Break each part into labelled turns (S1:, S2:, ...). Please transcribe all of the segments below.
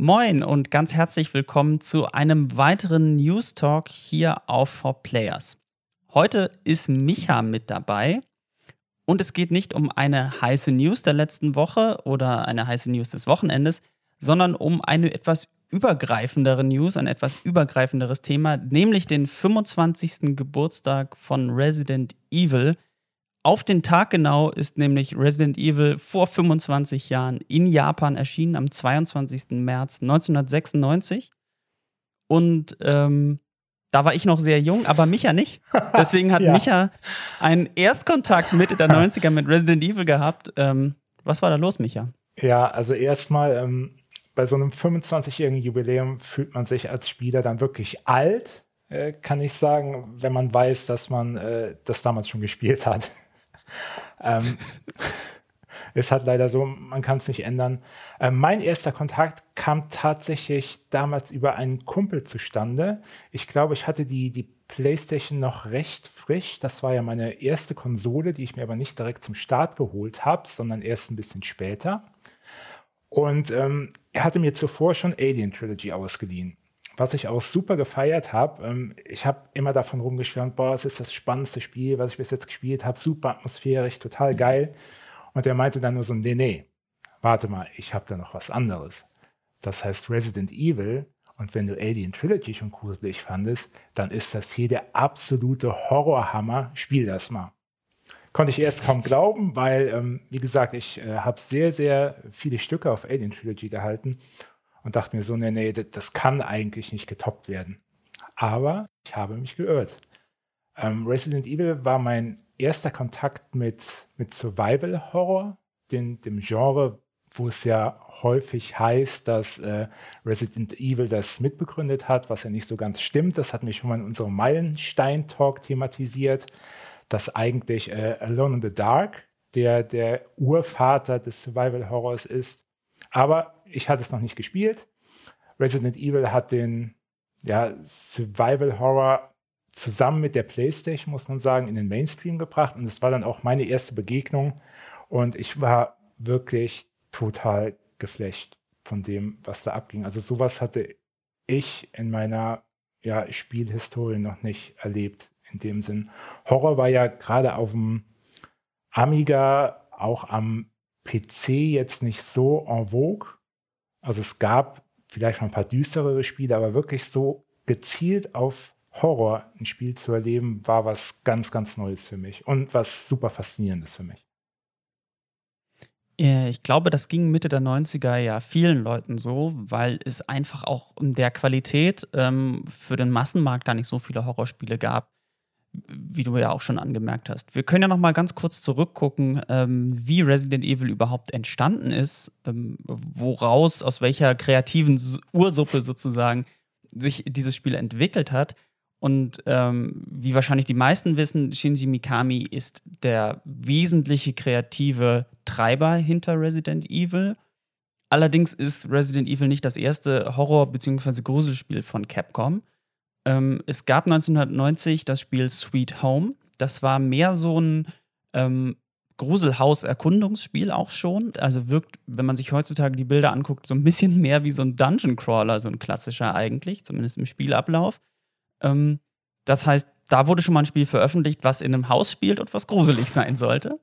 S1: Moin und ganz herzlich willkommen zu einem weiteren News Talk hier auf For Players. Heute ist Micha mit dabei und es geht nicht um eine heiße News der letzten Woche oder eine heiße News des Wochenendes, sondern um eine etwas übergreifendere News, ein etwas übergreifenderes Thema, nämlich den 25. Geburtstag von Resident Evil. Auf den Tag genau ist nämlich Resident Evil vor 25 Jahren in Japan erschienen, am 22. März 1996. Und ähm, da war ich noch sehr jung, aber Micha nicht. Deswegen hat ja. Micha einen Erstkontakt Mitte der 90er mit Resident Evil gehabt. Ähm, was war da los, Micha?
S2: Ja, also erstmal ähm, bei so einem 25-jährigen Jubiläum fühlt man sich als Spieler dann wirklich alt, äh, kann ich sagen, wenn man weiß, dass man äh, das damals schon gespielt hat ähm, ist halt leider so, man kann es nicht ändern. Ähm, mein erster Kontakt kam tatsächlich damals über einen Kumpel zustande. Ich glaube, ich hatte die, die PlayStation noch recht frisch. Das war ja meine erste Konsole, die ich mir aber nicht direkt zum Start geholt habe, sondern erst ein bisschen später. Und ähm, er hatte mir zuvor schon Alien Trilogy ausgeliehen was ich auch super gefeiert habe. Ähm, ich habe immer davon rumgeschwärmt, boah, es ist das spannendste Spiel, was ich bis jetzt gespielt habe, super atmosphärisch, total geil. Und er meinte dann nur so, nee, nee, warte mal, ich habe da noch was anderes. Das heißt Resident Evil. Und wenn du Alien Trilogy schon gruselig fandest, dann ist das hier der absolute Horrorhammer. Spiel das mal. Konnte ich erst kaum glauben, weil, ähm, wie gesagt, ich äh, habe sehr, sehr viele Stücke auf Alien Trilogy gehalten und dachte mir so, nee, nee, das kann eigentlich nicht getoppt werden. Aber ich habe mich geirrt. Ähm, Resident Evil war mein erster Kontakt mit, mit Survival Horror, den, dem Genre, wo es ja häufig heißt, dass äh, Resident Evil das mitbegründet hat, was ja nicht so ganz stimmt. Das hatten wir schon mal in unserem Meilenstein-Talk thematisiert, dass eigentlich äh, Alone in the Dark der, der Urvater des Survival Horrors ist. Aber ich hatte es noch nicht gespielt. Resident Evil hat den ja, Survival Horror zusammen mit der PlayStation, muss man sagen, in den Mainstream gebracht. Und es war dann auch meine erste Begegnung. Und ich war wirklich total geflecht von dem, was da abging. Also sowas hatte ich in meiner ja, Spielhistorie noch nicht erlebt in dem Sinn. Horror war ja gerade auf dem Amiga, auch am PC jetzt nicht so en vogue. Also es gab vielleicht mal ein paar düsterere Spiele, aber wirklich so gezielt auf Horror ein Spiel zu erleben, war was ganz, ganz Neues für mich und was super Faszinierendes für mich.
S1: Ich glaube, das ging Mitte der 90er ja vielen Leuten so, weil es einfach auch in der Qualität ähm, für den Massenmarkt gar nicht so viele Horrorspiele gab wie du ja auch schon angemerkt hast. Wir können ja noch mal ganz kurz zurückgucken, ähm, wie Resident Evil überhaupt entstanden ist, ähm, woraus, aus welcher kreativen Ursuppe sozusagen sich dieses Spiel entwickelt hat. Und ähm, wie wahrscheinlich die meisten wissen, Shinji Mikami ist der wesentliche kreative Treiber hinter Resident Evil. Allerdings ist Resident Evil nicht das erste Horror- bzw. Gruselspiel von Capcom. Ähm, es gab 1990 das Spiel Sweet Home. Das war mehr so ein ähm, Gruselhaus-Erkundungsspiel auch schon. Also wirkt, wenn man sich heutzutage die Bilder anguckt, so ein bisschen mehr wie so ein Dungeon Crawler, so ein klassischer eigentlich, zumindest im Spielablauf. Ähm, das heißt, da wurde schon mal ein Spiel veröffentlicht, was in einem Haus spielt und was gruselig sein sollte.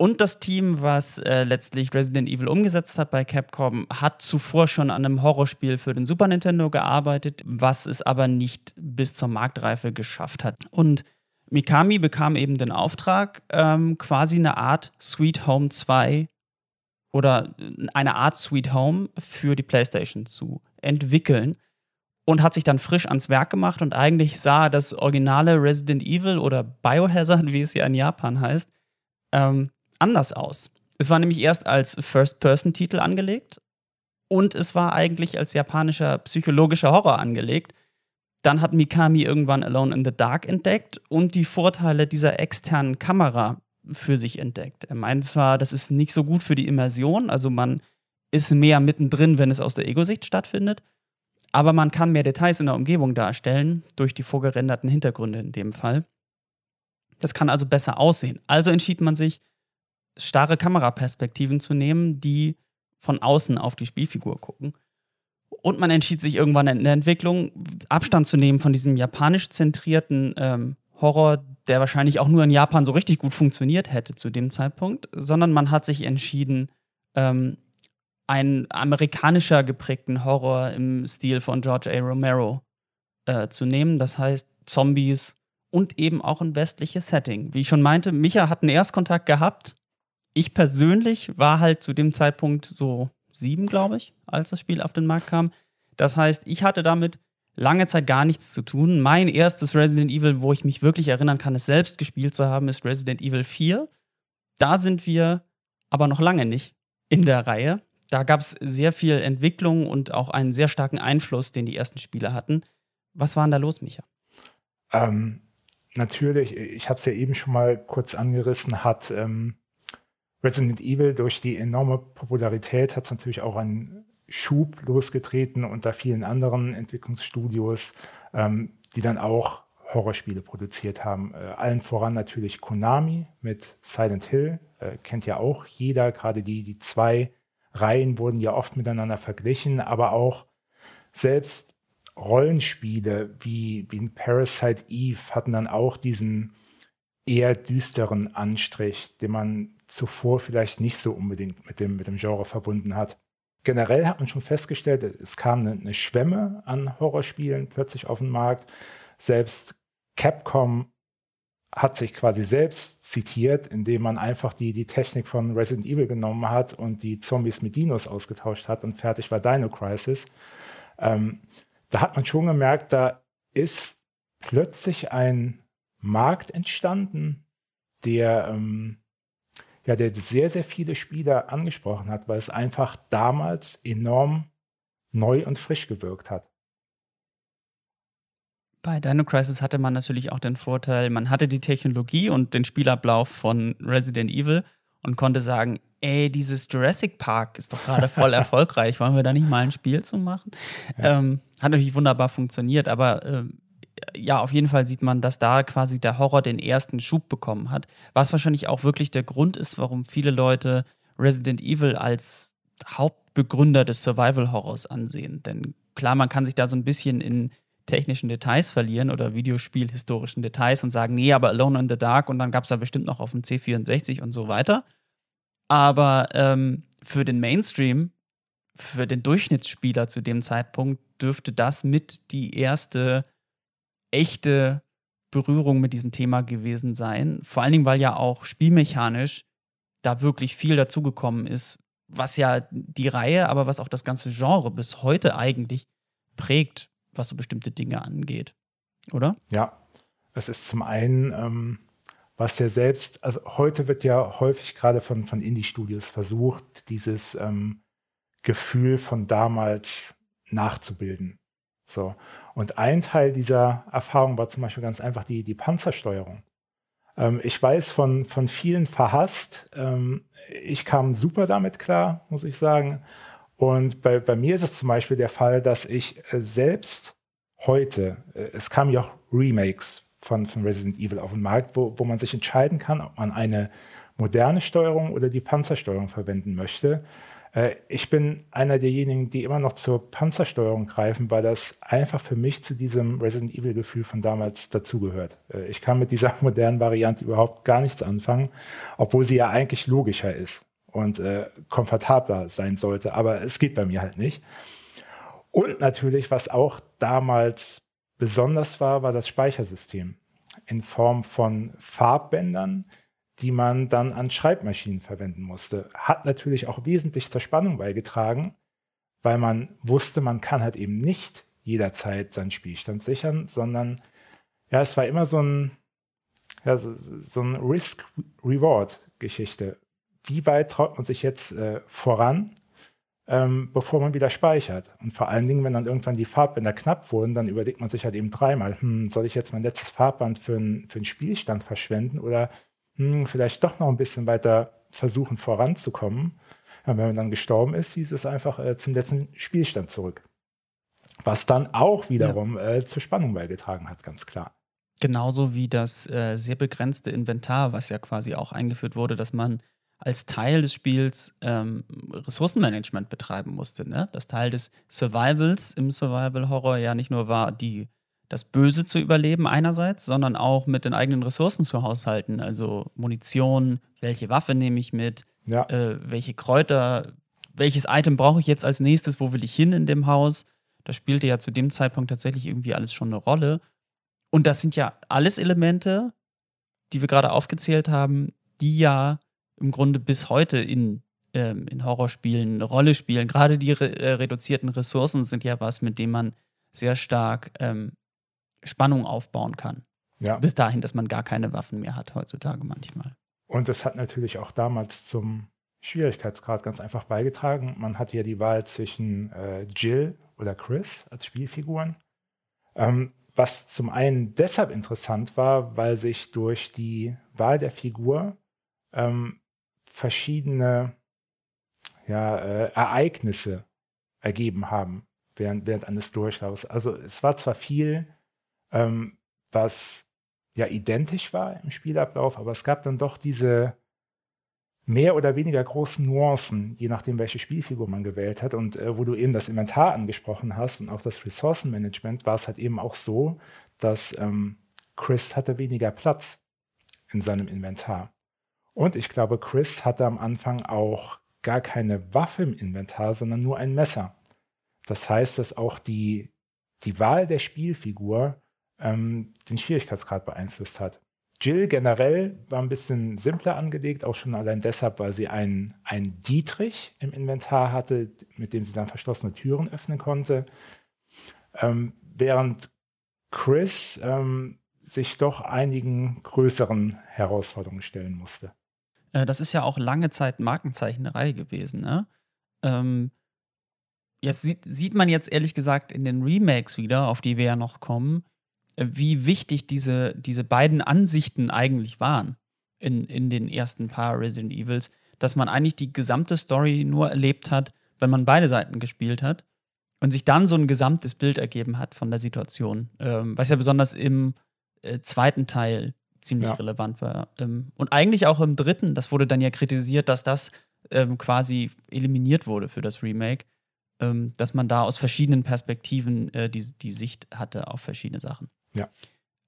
S1: Und das Team, was äh, letztlich Resident Evil umgesetzt hat bei Capcom, hat zuvor schon an einem Horrorspiel für den Super Nintendo gearbeitet, was es aber nicht bis zur Marktreife geschafft hat. Und Mikami bekam eben den Auftrag, ähm, quasi eine Art Sweet Home 2 oder eine Art Sweet Home für die PlayStation zu entwickeln und hat sich dann frisch ans Werk gemacht und eigentlich sah das originale Resident Evil oder Biohazard, wie es ja in Japan heißt, ähm, anders aus. Es war nämlich erst als First-Person-Titel angelegt und es war eigentlich als japanischer psychologischer Horror angelegt. Dann hat Mikami irgendwann Alone in the Dark entdeckt und die Vorteile dieser externen Kamera für sich entdeckt. Er meint zwar, das ist nicht so gut für die Immersion, also man ist mehr mittendrin, wenn es aus der Ego-Sicht stattfindet, aber man kann mehr Details in der Umgebung darstellen, durch die vorgerenderten Hintergründe in dem Fall. Das kann also besser aussehen. Also entschied man sich, starre Kameraperspektiven zu nehmen, die von außen auf die Spielfigur gucken. Und man entschied sich irgendwann in der Entwicklung, Abstand zu nehmen von diesem japanisch zentrierten ähm, Horror, der wahrscheinlich auch nur in Japan so richtig gut funktioniert hätte zu dem Zeitpunkt, sondern man hat sich entschieden, ähm, einen amerikanischer geprägten Horror im Stil von George A. Romero äh, zu nehmen. Das heißt Zombies und eben auch ein westliches Setting. Wie ich schon meinte, Micha hat einen Erstkontakt gehabt. Ich persönlich war halt zu dem Zeitpunkt so sieben, glaube ich, als das Spiel auf den Markt kam. Das heißt, ich hatte damit lange Zeit gar nichts zu tun. Mein erstes Resident Evil, wo ich mich wirklich erinnern kann, es selbst gespielt zu haben, ist Resident Evil 4. Da sind wir aber noch lange nicht in der Reihe. Da gab es sehr viel Entwicklung und auch einen sehr starken Einfluss, den die ersten Spiele hatten. Was war denn da los, Micha?
S2: Ähm, natürlich, ich habe es ja eben schon mal kurz angerissen, hat ähm, Resident Evil durch die enorme Popularität hat es natürlich auch einen Schub losgetreten unter vielen anderen Entwicklungsstudios, ähm, die dann auch Horrorspiele produziert haben. Äh, allen voran natürlich Konami mit Silent Hill, äh, kennt ja auch jeder. Gerade die, die zwei Reihen wurden ja oft miteinander verglichen, aber auch selbst Rollenspiele wie, wie in Parasite Eve hatten dann auch diesen eher düsteren Anstrich, den man zuvor vielleicht nicht so unbedingt mit dem, mit dem Genre verbunden hat. Generell hat man schon festgestellt, es kam eine, eine Schwemme an Horrorspielen plötzlich auf den Markt. Selbst Capcom hat sich quasi selbst zitiert, indem man einfach die, die Technik von Resident Evil genommen hat und die Zombies mit Dinos ausgetauscht hat und fertig war Dino Crisis. Ähm, da hat man schon gemerkt, da ist plötzlich ein Markt entstanden, der ähm, ja, der sehr, sehr viele Spieler angesprochen hat, weil es einfach damals enorm neu und frisch gewirkt hat.
S1: Bei Dino Crisis hatte man natürlich auch den Vorteil, man hatte die Technologie und den Spielablauf von Resident Evil und konnte sagen, ey, dieses Jurassic Park ist doch gerade voll erfolgreich, wollen wir da nicht mal ein Spiel zu machen? Ja. Ähm, hat natürlich wunderbar funktioniert, aber äh, ja, auf jeden Fall sieht man, dass da quasi der Horror den ersten Schub bekommen hat. Was wahrscheinlich auch wirklich der Grund ist, warum viele Leute Resident Evil als Hauptbegründer des Survival-Horrors ansehen. Denn klar, man kann sich da so ein bisschen in technischen Details verlieren oder Videospielhistorischen Details und sagen, nee, aber Alone in the Dark und dann gab es da bestimmt noch auf dem C64 und so weiter. Aber ähm, für den Mainstream, für den Durchschnittsspieler zu dem Zeitpunkt, dürfte das mit die erste echte Berührung mit diesem Thema gewesen sein. Vor allen Dingen, weil ja auch spielmechanisch da wirklich viel dazugekommen ist, was ja die Reihe, aber was auch das ganze Genre bis heute eigentlich prägt, was so bestimmte Dinge angeht. Oder?
S2: Ja, es ist zum einen, ähm, was ja selbst, also heute wird ja häufig gerade von, von Indie-Studios versucht, dieses ähm, Gefühl von damals nachzubilden. So. Und ein Teil dieser Erfahrung war zum Beispiel ganz einfach die, die Panzersteuerung. Ähm, ich weiß von, von vielen verhasst. Ähm, ich kam super damit klar, muss ich sagen. Und bei, bei mir ist es zum Beispiel der Fall, dass ich äh, selbst heute, äh, es kamen ja auch Remakes von, von Resident Evil auf den Markt, wo, wo man sich entscheiden kann, ob man eine moderne Steuerung oder die Panzersteuerung verwenden möchte. Äh, ich bin einer derjenigen, die immer noch zur Panzersteuerung greifen, weil das einfach für mich zu diesem Resident Evil-Gefühl von damals dazugehört. Äh, ich kann mit dieser modernen Variante überhaupt gar nichts anfangen, obwohl sie ja eigentlich logischer ist und äh, komfortabler sein sollte, aber es geht bei mir halt nicht. Und natürlich, was auch damals besonders war, war das Speichersystem in Form von Farbbändern, die man dann an Schreibmaschinen verwenden musste. Hat natürlich auch wesentlich zur Spannung beigetragen, weil man wusste, man kann halt eben nicht jederzeit seinen Spielstand sichern, sondern ja, es war immer so ein, ja, so, so ein Risk-Reward-Geschichte. Wie weit traut man sich jetzt äh, voran, ähm, bevor man wieder speichert? Und vor allen Dingen, wenn dann irgendwann die Farbbänder knapp wurden, dann überlegt man sich halt eben dreimal, hm, soll ich jetzt mein letztes Farbband für, ein, für einen Spielstand verschwenden oder hm, vielleicht doch noch ein bisschen weiter versuchen voranzukommen. Ja, wenn man dann gestorben ist, hieß es einfach äh, zum letzten Spielstand zurück. Was dann auch wiederum ja. äh, zur Spannung beigetragen hat, ganz klar.
S1: Genauso wie das äh, sehr begrenzte Inventar, was ja quasi auch eingeführt wurde, dass man als Teil des Spiels ähm, Ressourcenmanagement betreiben musste. Ne? Das Teil des Survivals im Survival-Horror ja nicht nur war, die, das Böse zu überleben einerseits, sondern auch mit den eigenen Ressourcen zu haushalten. Also Munition, welche Waffe nehme ich mit, ja. äh, welche Kräuter, welches Item brauche ich jetzt als nächstes, wo will ich hin in dem Haus. Das spielte ja zu dem Zeitpunkt tatsächlich irgendwie alles schon eine Rolle. Und das sind ja alles Elemente, die wir gerade aufgezählt haben, die ja im Grunde bis heute in, ähm, in Horrorspielen eine Rolle spielen. Gerade die re äh, reduzierten Ressourcen sind ja was, mit dem man sehr stark ähm, Spannung aufbauen kann. Ja. Bis dahin, dass man gar keine Waffen mehr hat heutzutage manchmal.
S2: Und das hat natürlich auch damals zum Schwierigkeitsgrad ganz einfach beigetragen. Man hatte ja die Wahl zwischen äh, Jill oder Chris als Spielfiguren. Ähm, was zum einen deshalb interessant war, weil sich durch die Wahl der Figur ähm, verschiedene ja, äh, Ereignisse ergeben haben während, während eines Durchlaufs. Also es war zwar viel, ähm, was ja identisch war im Spielablauf, aber es gab dann doch diese mehr oder weniger großen Nuancen, je nachdem, welche Spielfigur man gewählt hat. Und äh, wo du eben das Inventar angesprochen hast und auch das Ressourcenmanagement, war es halt eben auch so, dass ähm, Chris hatte weniger Platz in seinem Inventar. Und ich glaube, Chris hatte am Anfang auch gar keine Waffe im Inventar, sondern nur ein Messer. Das heißt, dass auch die, die Wahl der Spielfigur ähm, den Schwierigkeitsgrad beeinflusst hat. Jill generell war ein bisschen simpler angelegt, auch schon allein deshalb, weil sie einen, einen Dietrich im Inventar hatte, mit dem sie dann verschlossene Türen öffnen konnte. Ähm, während Chris ähm, sich doch einigen größeren Herausforderungen stellen musste.
S1: Äh, das ist ja auch lange Zeit Markenzeichnerei gewesen. Ne? Ähm, jetzt sieht, sieht man jetzt ehrlich gesagt in den Remakes wieder, auf die wir ja noch kommen, wie wichtig diese, diese beiden Ansichten eigentlich waren in, in den ersten paar Resident Evils, dass man eigentlich die gesamte Story nur erlebt hat, wenn man beide Seiten gespielt hat und sich dann so ein gesamtes Bild ergeben hat von der Situation. Ähm, was ja besonders im äh, zweiten Teil ziemlich ja. relevant war. Ähm, und eigentlich auch im dritten, das wurde dann ja kritisiert, dass das ähm, quasi eliminiert wurde für das Remake, ähm, dass man da aus verschiedenen Perspektiven äh, die, die Sicht hatte auf verschiedene Sachen.
S2: Ja.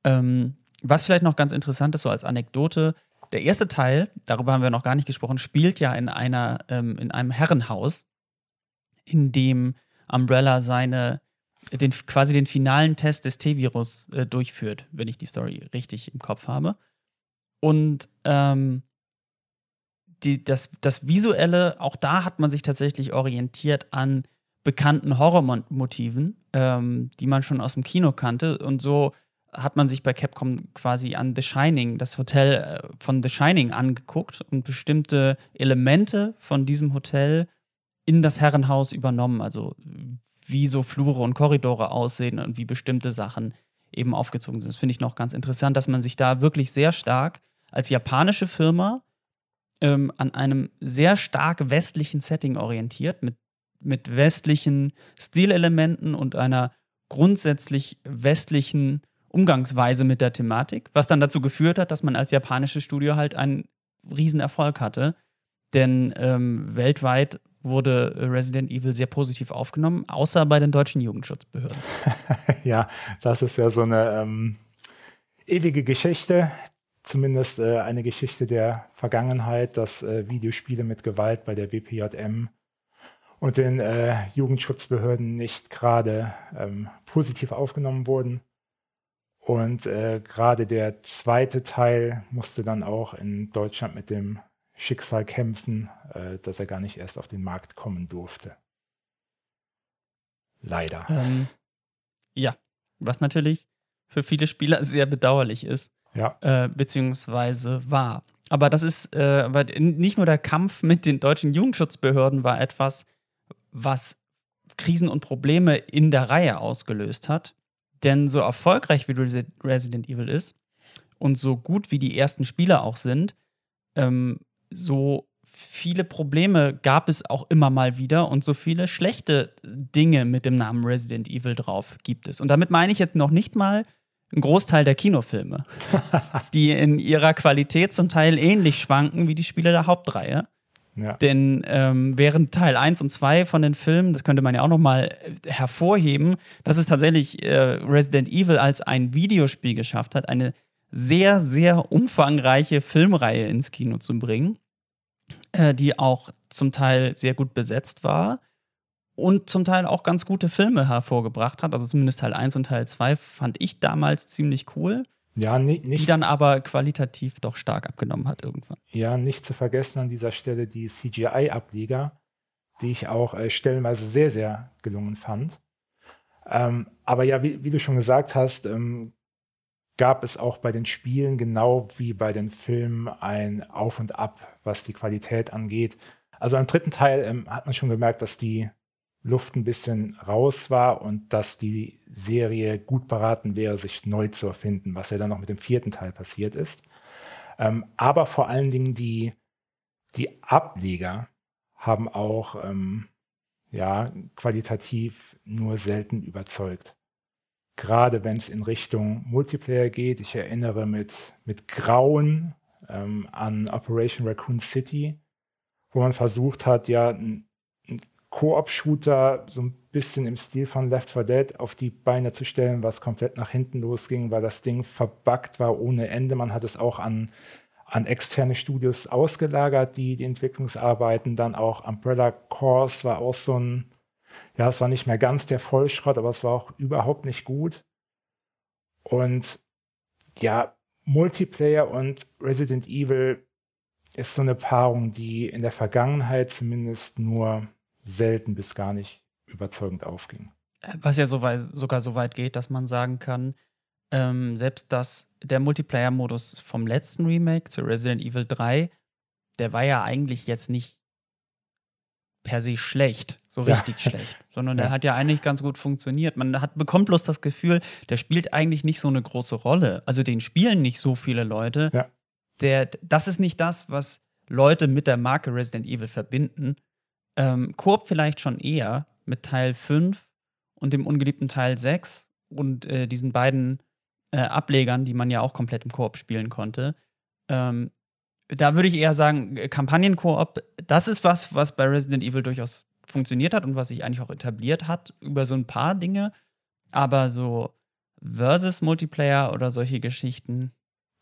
S1: Ähm, was vielleicht noch ganz interessant ist, so als Anekdote, der erste Teil, darüber haben wir noch gar nicht gesprochen, spielt ja in einer, ähm, in einem Herrenhaus, in dem Umbrella seine den, quasi den finalen Test des T-Virus äh, durchführt, wenn ich die Story richtig im Kopf habe. Und ähm, die, das, das Visuelle, auch da hat man sich tatsächlich orientiert an bekannten Horrormotiven, ähm, die man schon aus dem Kino kannte. Und so hat man sich bei Capcom quasi an The Shining, das Hotel äh, von The Shining angeguckt und bestimmte Elemente von diesem Hotel in das Herrenhaus übernommen. Also wie so Flure und Korridore aussehen und wie bestimmte Sachen eben aufgezogen sind. Das finde ich noch ganz interessant, dass man sich da wirklich sehr stark als japanische Firma ähm, an einem sehr stark westlichen Setting orientiert, mit, mit westlichen Stilelementen und einer grundsätzlich westlichen Umgangsweise mit der Thematik, was dann dazu geführt hat, dass man als japanisches Studio halt einen Riesenerfolg hatte. Denn ähm, weltweit wurde Resident Evil sehr positiv aufgenommen, außer bei den deutschen Jugendschutzbehörden.
S2: ja, das ist ja so eine ähm, ewige Geschichte, zumindest äh, eine Geschichte der Vergangenheit, dass äh, Videospiele mit Gewalt bei der BPJM und den äh, Jugendschutzbehörden nicht gerade ähm, positiv aufgenommen wurden. Und äh, gerade der zweite Teil musste dann auch in Deutschland mit dem Schicksal kämpfen, äh, dass er gar nicht erst auf den Markt kommen durfte. Leider.
S1: Ähm, ja, was natürlich für viele Spieler sehr bedauerlich ist.
S2: Ja.
S1: Äh, beziehungsweise war. Aber das ist, äh, nicht nur der Kampf mit den deutschen Jugendschutzbehörden war etwas, was Krisen und Probleme in der Reihe ausgelöst hat. Denn so erfolgreich wie Resident Evil ist und so gut wie die ersten Spieler auch sind, ähm, so viele Probleme gab es auch immer mal wieder und so viele schlechte Dinge mit dem Namen Resident Evil drauf gibt es. Und damit meine ich jetzt noch nicht mal ein Großteil der Kinofilme, die in ihrer Qualität zum Teil ähnlich schwanken wie die Spiele der Hauptreihe. Denn ähm, während Teil 1 und 2 von den Filmen, das könnte man ja auch noch mal äh, hervorheben, dass es tatsächlich äh, Resident Evil als ein Videospiel geschafft hat, eine sehr, sehr umfangreiche Filmreihe ins Kino zu bringen, äh, die auch zum Teil sehr gut besetzt war und zum Teil auch ganz gute Filme hervorgebracht hat. Also zumindest Teil 1 und Teil 2 fand ich damals ziemlich cool.
S2: Ja, nicht,
S1: die dann aber qualitativ doch stark abgenommen hat irgendwann.
S2: Ja, nicht zu vergessen an dieser Stelle die CGI-Ableger, die ich auch äh, stellenweise sehr, sehr gelungen fand. Ähm, aber ja, wie, wie, du schon gesagt hast, ähm, gab es auch bei den Spielen genau wie bei den Filmen ein Auf und Ab, was die Qualität angeht. Also im dritten Teil ähm, hat man schon gemerkt, dass die Luft ein bisschen raus war und dass die Serie gut beraten wäre, sich neu zu erfinden, was ja dann noch mit dem vierten Teil passiert ist. Ähm, aber vor allen Dingen die, die Ableger haben auch ähm, ja, qualitativ nur selten überzeugt. Gerade wenn es in Richtung Multiplayer geht. Ich erinnere mit, mit Grauen ähm, an Operation Raccoon City, wo man versucht hat, ja, ein Koop-Shooter so ein bisschen im Stil von Left 4 Dead auf die Beine zu stellen, was komplett nach hinten losging, weil das Ding verbuggt war ohne Ende. Man hat es auch an, an externe Studios ausgelagert, die die Entwicklungsarbeiten. Dann auch Umbrella Course war auch so ein, ja, es war nicht mehr ganz der Vollschrott, aber es war auch überhaupt nicht gut. Und ja, Multiplayer und Resident Evil ist so eine Paarung, die in der Vergangenheit zumindest nur selten bis gar nicht überzeugend aufging.
S1: Was ja so weit, sogar so weit geht, dass man sagen kann, ähm, selbst dass der Multiplayer-Modus vom letzten Remake zu Resident Evil 3, der war ja eigentlich jetzt nicht per se schlecht, so richtig ja. schlecht, sondern ja. der hat ja eigentlich ganz gut funktioniert. Man hat, bekommt bloß das Gefühl, der spielt eigentlich nicht so eine große Rolle. Also den spielen nicht so viele Leute. Ja. Der, das ist nicht das, was Leute mit der Marke Resident Evil verbinden. Ähm, Koop vielleicht schon eher mit Teil 5 und dem ungeliebten Teil 6 und äh, diesen beiden äh, Ablegern, die man ja auch komplett im Koop spielen konnte. Ähm, da würde ich eher sagen, äh, Kampagnen-Koop, das ist was, was bei Resident Evil durchaus funktioniert hat und was sich eigentlich auch etabliert hat über so ein paar Dinge. Aber so Versus Multiplayer oder solche Geschichten,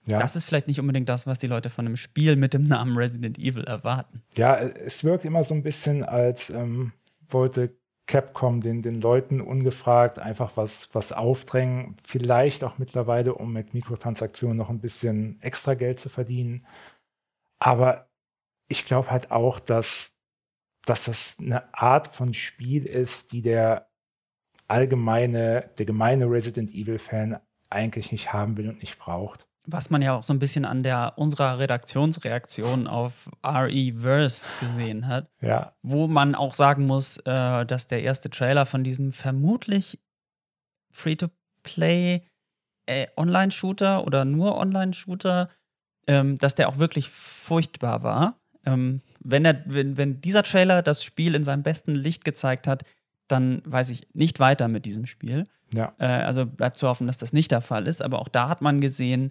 S1: ja. Das ist vielleicht nicht unbedingt das, was die Leute von einem Spiel mit dem Namen Resident Evil erwarten.
S2: Ja, es wirkt immer so ein bisschen, als ähm, wollte Capcom den, den Leuten ungefragt einfach was, was aufdrängen. Vielleicht auch mittlerweile, um mit Mikrotransaktionen noch ein bisschen extra Geld zu verdienen. Aber ich glaube halt auch, dass, dass das eine Art von Spiel ist, die der allgemeine, der gemeine Resident Evil-Fan eigentlich nicht haben will und nicht braucht
S1: was man ja auch so ein bisschen an der unserer Redaktionsreaktion auf RE-Verse gesehen hat.
S2: Ja.
S1: Wo man auch sagen muss, äh, dass der erste Trailer von diesem vermutlich Free-to-Play äh, Online-Shooter oder nur Online-Shooter, ähm, dass der auch wirklich furchtbar war. Ähm, wenn, er, wenn, wenn dieser Trailer das Spiel in seinem besten Licht gezeigt hat, dann weiß ich nicht weiter mit diesem Spiel.
S2: Ja.
S1: Äh, also bleibt zu hoffen, dass das nicht der Fall ist. Aber auch da hat man gesehen,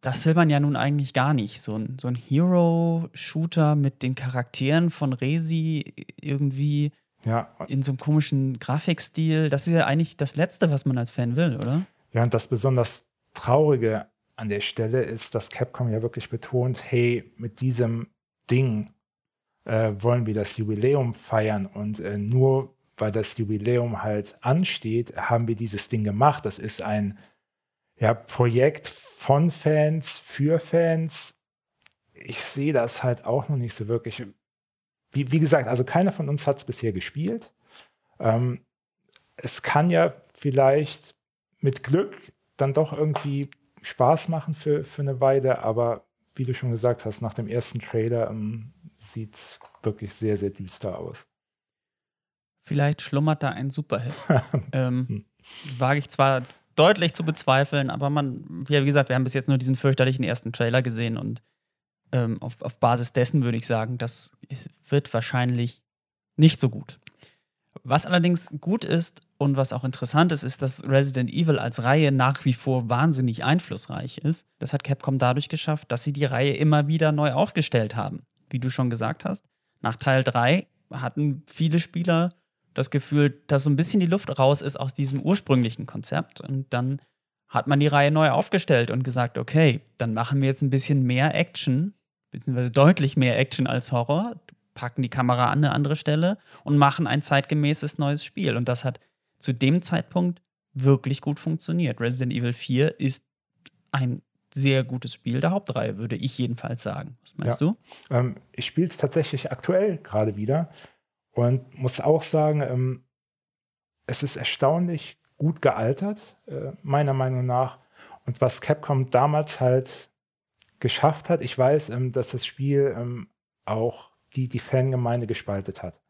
S1: das will man ja nun eigentlich gar nicht. So ein, so ein Hero-Shooter mit den Charakteren von Resi irgendwie
S2: ja.
S1: in so einem komischen Grafikstil. Das ist ja eigentlich das Letzte, was man als Fan will, oder?
S2: Ja, und das besonders Traurige an der Stelle ist, dass Capcom ja wirklich betont, hey, mit diesem Ding äh, wollen wir das Jubiläum feiern und äh, nur weil das Jubiläum halt ansteht, haben wir dieses Ding gemacht. Das ist ein ja, Projekt von Fans für Fans. Ich sehe das halt auch noch nicht so wirklich. Wie, wie gesagt, also keiner von uns hat es bisher gespielt. Ähm, es kann ja vielleicht mit Glück dann doch irgendwie Spaß machen für, für eine Weile, aber wie du schon gesagt hast, nach dem ersten Trailer ähm, sieht es wirklich sehr, sehr düster aus.
S1: Vielleicht schlummert da ein Superhit. ähm, hm. wage ich zwar deutlich zu bezweifeln, aber man, wie gesagt, wir haben bis jetzt nur diesen fürchterlichen ersten Trailer gesehen und ähm, auf, auf Basis dessen würde ich sagen, das wird wahrscheinlich nicht so gut. Was allerdings gut ist und was auch interessant ist, ist, dass Resident Evil als Reihe nach wie vor wahnsinnig einflussreich ist. Das hat Capcom dadurch geschafft, dass sie die Reihe immer wieder neu aufgestellt haben. Wie du schon gesagt hast, nach Teil 3 hatten viele Spieler das Gefühl, dass so ein bisschen die Luft raus ist aus diesem ursprünglichen Konzept. Und dann hat man die Reihe neu aufgestellt und gesagt, okay, dann machen wir jetzt ein bisschen mehr Action, beziehungsweise deutlich mehr Action als Horror, packen die Kamera an eine andere Stelle und machen ein zeitgemäßes neues Spiel. Und das hat zu dem Zeitpunkt wirklich gut funktioniert. Resident Evil 4 ist ein sehr gutes Spiel der Hauptreihe, würde ich jedenfalls sagen. Was meinst
S2: ja. du? Ähm, ich spiele es tatsächlich aktuell gerade wieder und muss auch sagen, ähm, es ist erstaunlich gut gealtert, äh, meiner Meinung nach. Und was Capcom damals halt geschafft hat, ich weiß, ähm, dass das Spiel ähm, auch die, die Fangemeinde gespaltet hat.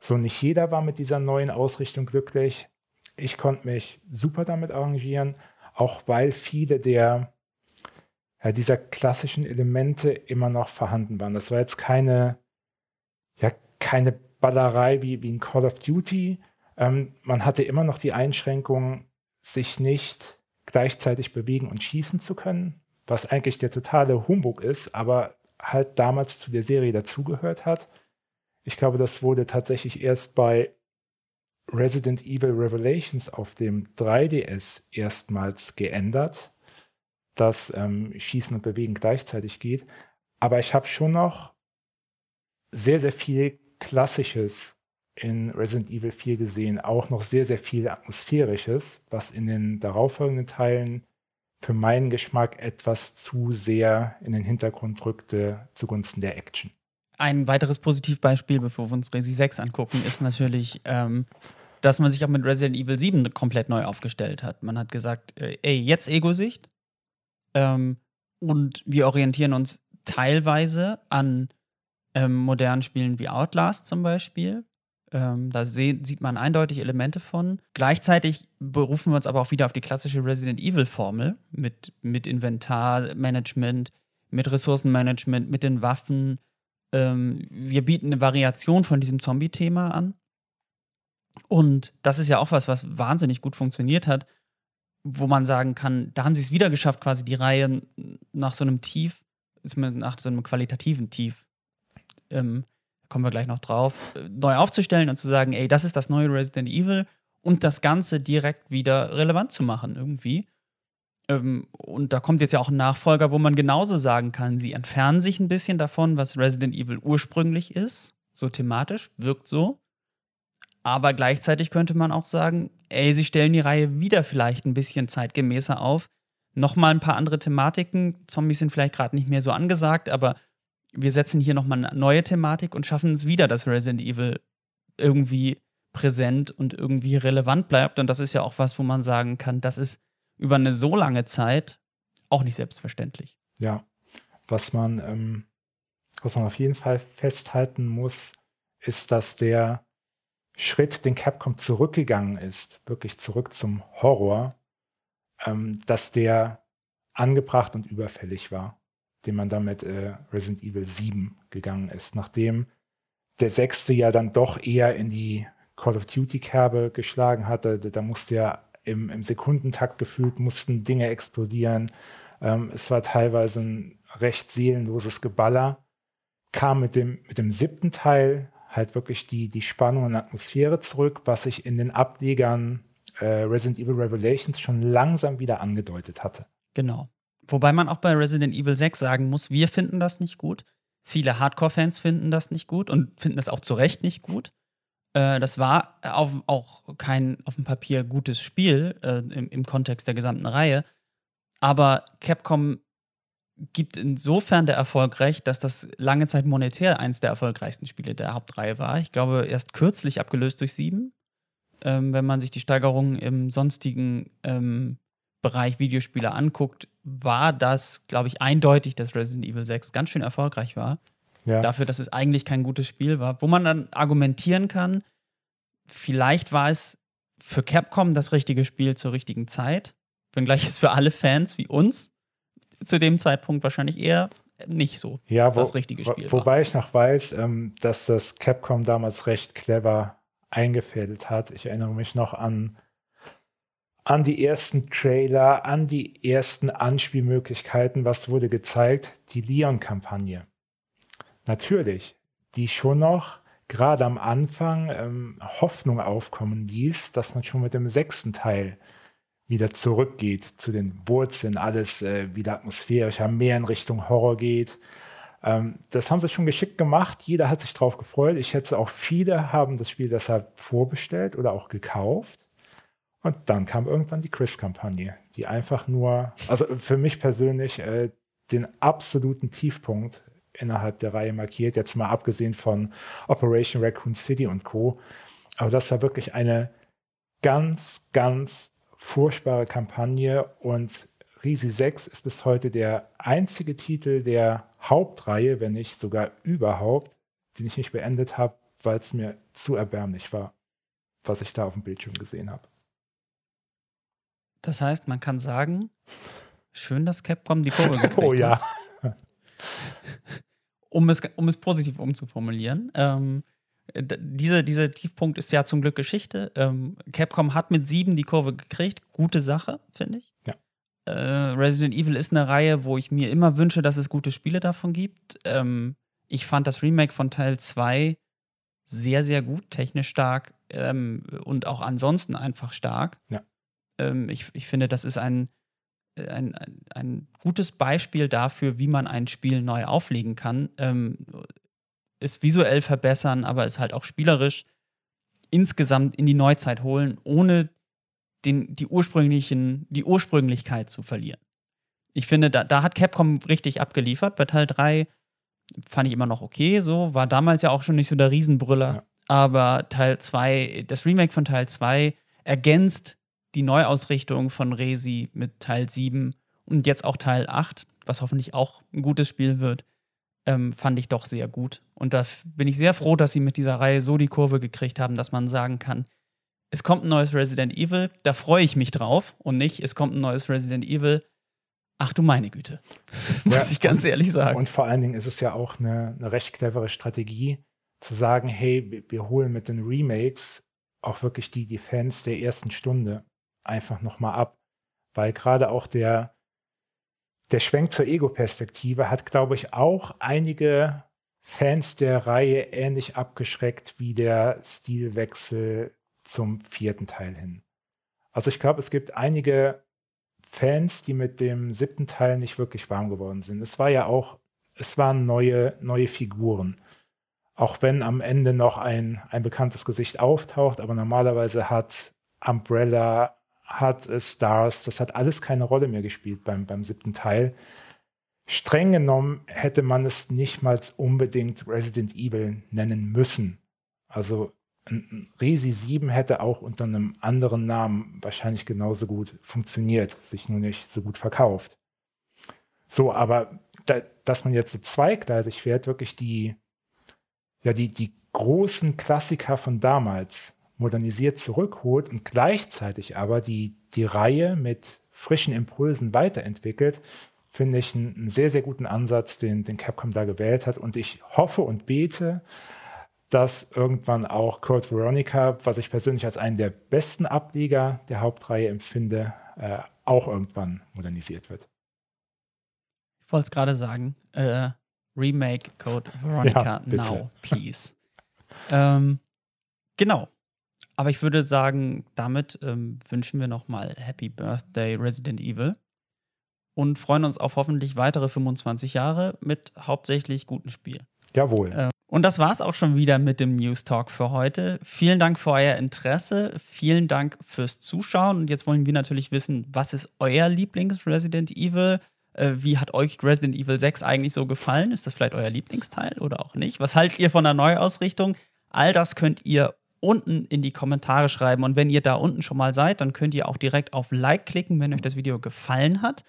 S2: So, nicht jeder war mit dieser neuen Ausrichtung glücklich. Ich konnte mich super damit arrangieren, auch weil viele der ja, dieser klassischen Elemente immer noch vorhanden waren. Das war jetzt keine, ja, keine Ballerei wie, wie in Call of Duty. Ähm, man hatte immer noch die Einschränkung, sich nicht gleichzeitig bewegen und schießen zu können, was eigentlich der totale Humbug ist, aber halt damals zu der Serie dazugehört hat. Ich glaube, das wurde tatsächlich erst bei Resident Evil Revelations auf dem 3DS erstmals geändert, dass ähm, Schießen und Bewegen gleichzeitig geht. Aber ich habe schon noch sehr, sehr viel Klassisches in Resident Evil 4 gesehen, auch noch sehr, sehr viel Atmosphärisches, was in den darauffolgenden Teilen für meinen Geschmack etwas zu sehr in den Hintergrund rückte zugunsten der Action.
S1: Ein weiteres Positivbeispiel, bevor wir uns Resi 6 angucken, ist natürlich, ähm, dass man sich auch mit Resident Evil 7 komplett neu aufgestellt hat. Man hat gesagt, äh, ey, jetzt Ego-Sicht ähm, und wir orientieren uns teilweise an ähm, modernen Spielen wie Outlast zum Beispiel. Ähm, da sieht man eindeutig Elemente von. Gleichzeitig berufen wir uns aber auch wieder auf die klassische Resident Evil-Formel mit, mit Inventarmanagement, mit Ressourcenmanagement, mit den Waffen. Ähm, wir bieten eine Variation von diesem Zombie-Thema an. Und das ist ja auch was, was wahnsinnig gut funktioniert hat, wo man sagen kann, da haben sie es wieder geschafft, quasi die Reihe nach so einem Tief, nach so einem qualitativen Tief ähm, kommen wir gleich noch drauf, äh, neu aufzustellen und zu sagen, ey, das ist das neue Resident Evil und das Ganze direkt wieder relevant zu machen irgendwie. Ähm, und da kommt jetzt ja auch ein Nachfolger, wo man genauso sagen kann, sie entfernen sich ein bisschen davon, was Resident Evil ursprünglich ist, so thematisch, wirkt so. Aber gleichzeitig könnte man auch sagen, ey, sie stellen die Reihe wieder vielleicht ein bisschen zeitgemäßer auf. Nochmal ein paar andere Thematiken. Zombies sind vielleicht gerade nicht mehr so angesagt, aber wir setzen hier nochmal eine neue Thematik und schaffen es wieder, dass Resident Evil irgendwie präsent und irgendwie relevant bleibt. Und das ist ja auch was, wo man sagen kann, das ist über eine so lange Zeit auch nicht selbstverständlich.
S2: Ja, was man, ähm, was man auf jeden Fall festhalten muss, ist, dass der Schritt, den Capcom zurückgegangen ist, wirklich zurück zum Horror, ähm, dass der angebracht und überfällig war den man damit äh, Resident Evil 7 gegangen ist, nachdem der sechste ja dann doch eher in die Call of Duty-Kerbe geschlagen hatte. Da musste ja im, im Sekundentakt gefühlt, mussten Dinge explodieren. Ähm, es war teilweise ein recht seelenloses Geballer. Kam mit dem, mit dem siebten Teil halt wirklich die, die Spannung und Atmosphäre zurück, was sich in den Ablegern äh, Resident Evil Revelations schon langsam wieder angedeutet hatte.
S1: Genau. Wobei man auch bei Resident Evil 6 sagen muss, wir finden das nicht gut. Viele Hardcore-Fans finden das nicht gut und finden es auch zu Recht nicht gut. Äh, das war auf, auch kein auf dem Papier gutes Spiel äh, im, im Kontext der gesamten Reihe. Aber Capcom gibt insofern der Erfolg recht, dass das lange Zeit monetär eins der erfolgreichsten Spiele der Hauptreihe war. Ich glaube, erst kürzlich abgelöst durch sieben. Ähm, wenn man sich die Steigerungen im sonstigen ähm, Bereich Videospiele anguckt, war das, glaube ich, eindeutig, dass Resident Evil 6 ganz schön erfolgreich war. Ja. Dafür, dass es eigentlich kein gutes Spiel war. Wo man dann argumentieren kann, vielleicht war es für Capcom das richtige Spiel zur richtigen Zeit. Wenngleich es für alle Fans wie uns zu dem Zeitpunkt wahrscheinlich eher nicht so
S2: ja, wo, das richtige Spiel wo, Wobei war. ich noch weiß, ähm, dass das Capcom damals recht clever eingefädelt hat. Ich erinnere mich noch an, an die ersten Trailer, an die ersten Anspielmöglichkeiten. Was wurde gezeigt? Die Leon-Kampagne. Natürlich, die schon noch gerade am Anfang ähm, Hoffnung aufkommen ließ, dass man schon mit dem sechsten Teil wieder zurückgeht zu den Wurzeln, alles äh, wieder atmosphärischer, mehr in Richtung Horror geht. Ähm, das haben sie schon geschickt gemacht. Jeder hat sich drauf gefreut. Ich schätze auch viele haben das Spiel deshalb vorbestellt oder auch gekauft. Und dann kam irgendwann die Chris-Kampagne, die einfach nur, also für mich persönlich, äh, den absoluten Tiefpunkt innerhalb der Reihe markiert, jetzt mal abgesehen von Operation Raccoon City und Co. Aber das war wirklich eine ganz, ganz furchtbare Kampagne und Risi 6 ist bis heute der einzige Titel der Hauptreihe, wenn nicht sogar überhaupt, den ich nicht beendet habe, weil es mir zu erbärmlich war, was ich da auf dem Bildschirm gesehen habe.
S1: Das heißt, man kann sagen, schön, dass Capcom die Kurve gekriegt
S2: Oh ja.
S1: um, es, um es positiv umzuformulieren. Ähm, diese, dieser Tiefpunkt ist ja zum Glück Geschichte. Ähm, Capcom hat mit sieben die Kurve gekriegt. Gute Sache, finde ich.
S2: Ja.
S1: Äh, Resident Evil ist eine Reihe, wo ich mir immer wünsche, dass es gute Spiele davon gibt. Ähm, ich fand das Remake von Teil 2 sehr, sehr gut, technisch stark ähm, und auch ansonsten einfach stark.
S2: Ja.
S1: Ähm, ich, ich finde, das ist ein, ein, ein, ein, gutes Beispiel dafür, wie man ein Spiel neu auflegen kann. Ähm, es visuell verbessern, aber es halt auch spielerisch insgesamt in die Neuzeit holen, ohne den, die, ursprünglichen, die Ursprünglichkeit zu verlieren. Ich finde, da, da hat Capcom richtig abgeliefert. Bei Teil 3 fand ich immer noch okay, so, war damals ja auch schon nicht so der Riesenbrüller. Ja. Aber Teil 2, das Remake von Teil 2 ergänzt die Neuausrichtung von Resi mit Teil 7 und jetzt auch Teil 8, was hoffentlich auch ein gutes Spiel wird ähm, fand ich doch sehr gut. Und da bin ich sehr froh, dass sie mit dieser Reihe so die Kurve gekriegt haben, dass man sagen kann, es kommt ein neues Resident Evil, da freue ich mich drauf und nicht, es kommt ein neues Resident Evil. Ach du meine Güte, muss ja, ich ganz
S2: und,
S1: ehrlich sagen.
S2: Und vor allen Dingen ist es ja auch eine, eine recht clevere Strategie, zu sagen, hey, wir holen mit den Remakes auch wirklich die, die Fans der ersten Stunde einfach nochmal ab. Weil gerade auch der, der Schwenk zur Ego-Perspektive hat, glaube ich, auch einige Fans der Reihe ähnlich abgeschreckt wie der Stilwechsel zum vierten Teil hin. Also ich glaube, es gibt einige Fans, die mit dem siebten Teil nicht wirklich warm geworden sind. Es war ja auch, es waren neue, neue Figuren. Auch wenn am Ende noch ein, ein bekanntes Gesicht auftaucht, aber normalerweise hat Umbrella hat Stars, das hat alles keine Rolle mehr gespielt beim, beim siebten Teil. Streng genommen hätte man es nicht mal unbedingt Resident Evil nennen müssen. Also Resi 7 hätte auch unter einem anderen Namen wahrscheinlich genauso gut funktioniert, sich nur nicht so gut verkauft. So, aber da, dass man jetzt so zweigleisig fährt, wirklich die, ja, die, die großen Klassiker von damals modernisiert zurückholt und gleichzeitig aber die, die Reihe mit frischen Impulsen weiterentwickelt, finde ich einen, sehr, sehr guten Ansatz, den, den Capcom da gewählt hat. Und ich hoffe und bete, dass irgendwann auch Code Veronica, was ich persönlich als einen der besten Ableger der Hauptreihe empfinde, äh, auch irgendwann modernisiert wird.
S1: Ich wollte es gerade sagen. Äh, Remake Code Veronica ja, now, please. ähm, genau. Aber ich würde sagen, damit ähm, wünschen wir nochmal Happy Birthday Resident Evil und freuen uns auf hoffentlich weitere 25 Jahre mit hauptsächlich gutem Spiel.
S2: Jawohl.
S1: Äh, und das war es auch schon wieder mit dem News Talk für heute. Vielen Dank für euer Interesse. Vielen Dank fürs Zuschauen. Und jetzt wollen wir natürlich wissen, was ist euer Lieblings-Resident Evil? Äh, wie hat euch Resident Evil 6 eigentlich so gefallen? Ist das vielleicht euer Lieblingsteil oder auch nicht? Was haltet ihr von der Neuausrichtung? All das könnt ihr unten in die Kommentare schreiben. Und wenn ihr da unten schon mal seid, dann könnt ihr auch direkt auf Like klicken, wenn euch das Video gefallen hat.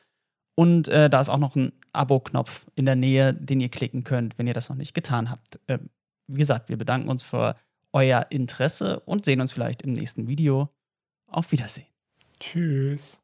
S1: Und äh, da ist auch noch ein Abo-Knopf in der Nähe, den ihr klicken könnt, wenn ihr das noch nicht getan habt. Äh, wie gesagt, wir bedanken uns für euer Interesse und sehen uns vielleicht im nächsten Video. Auf Wiedersehen.
S2: Tschüss.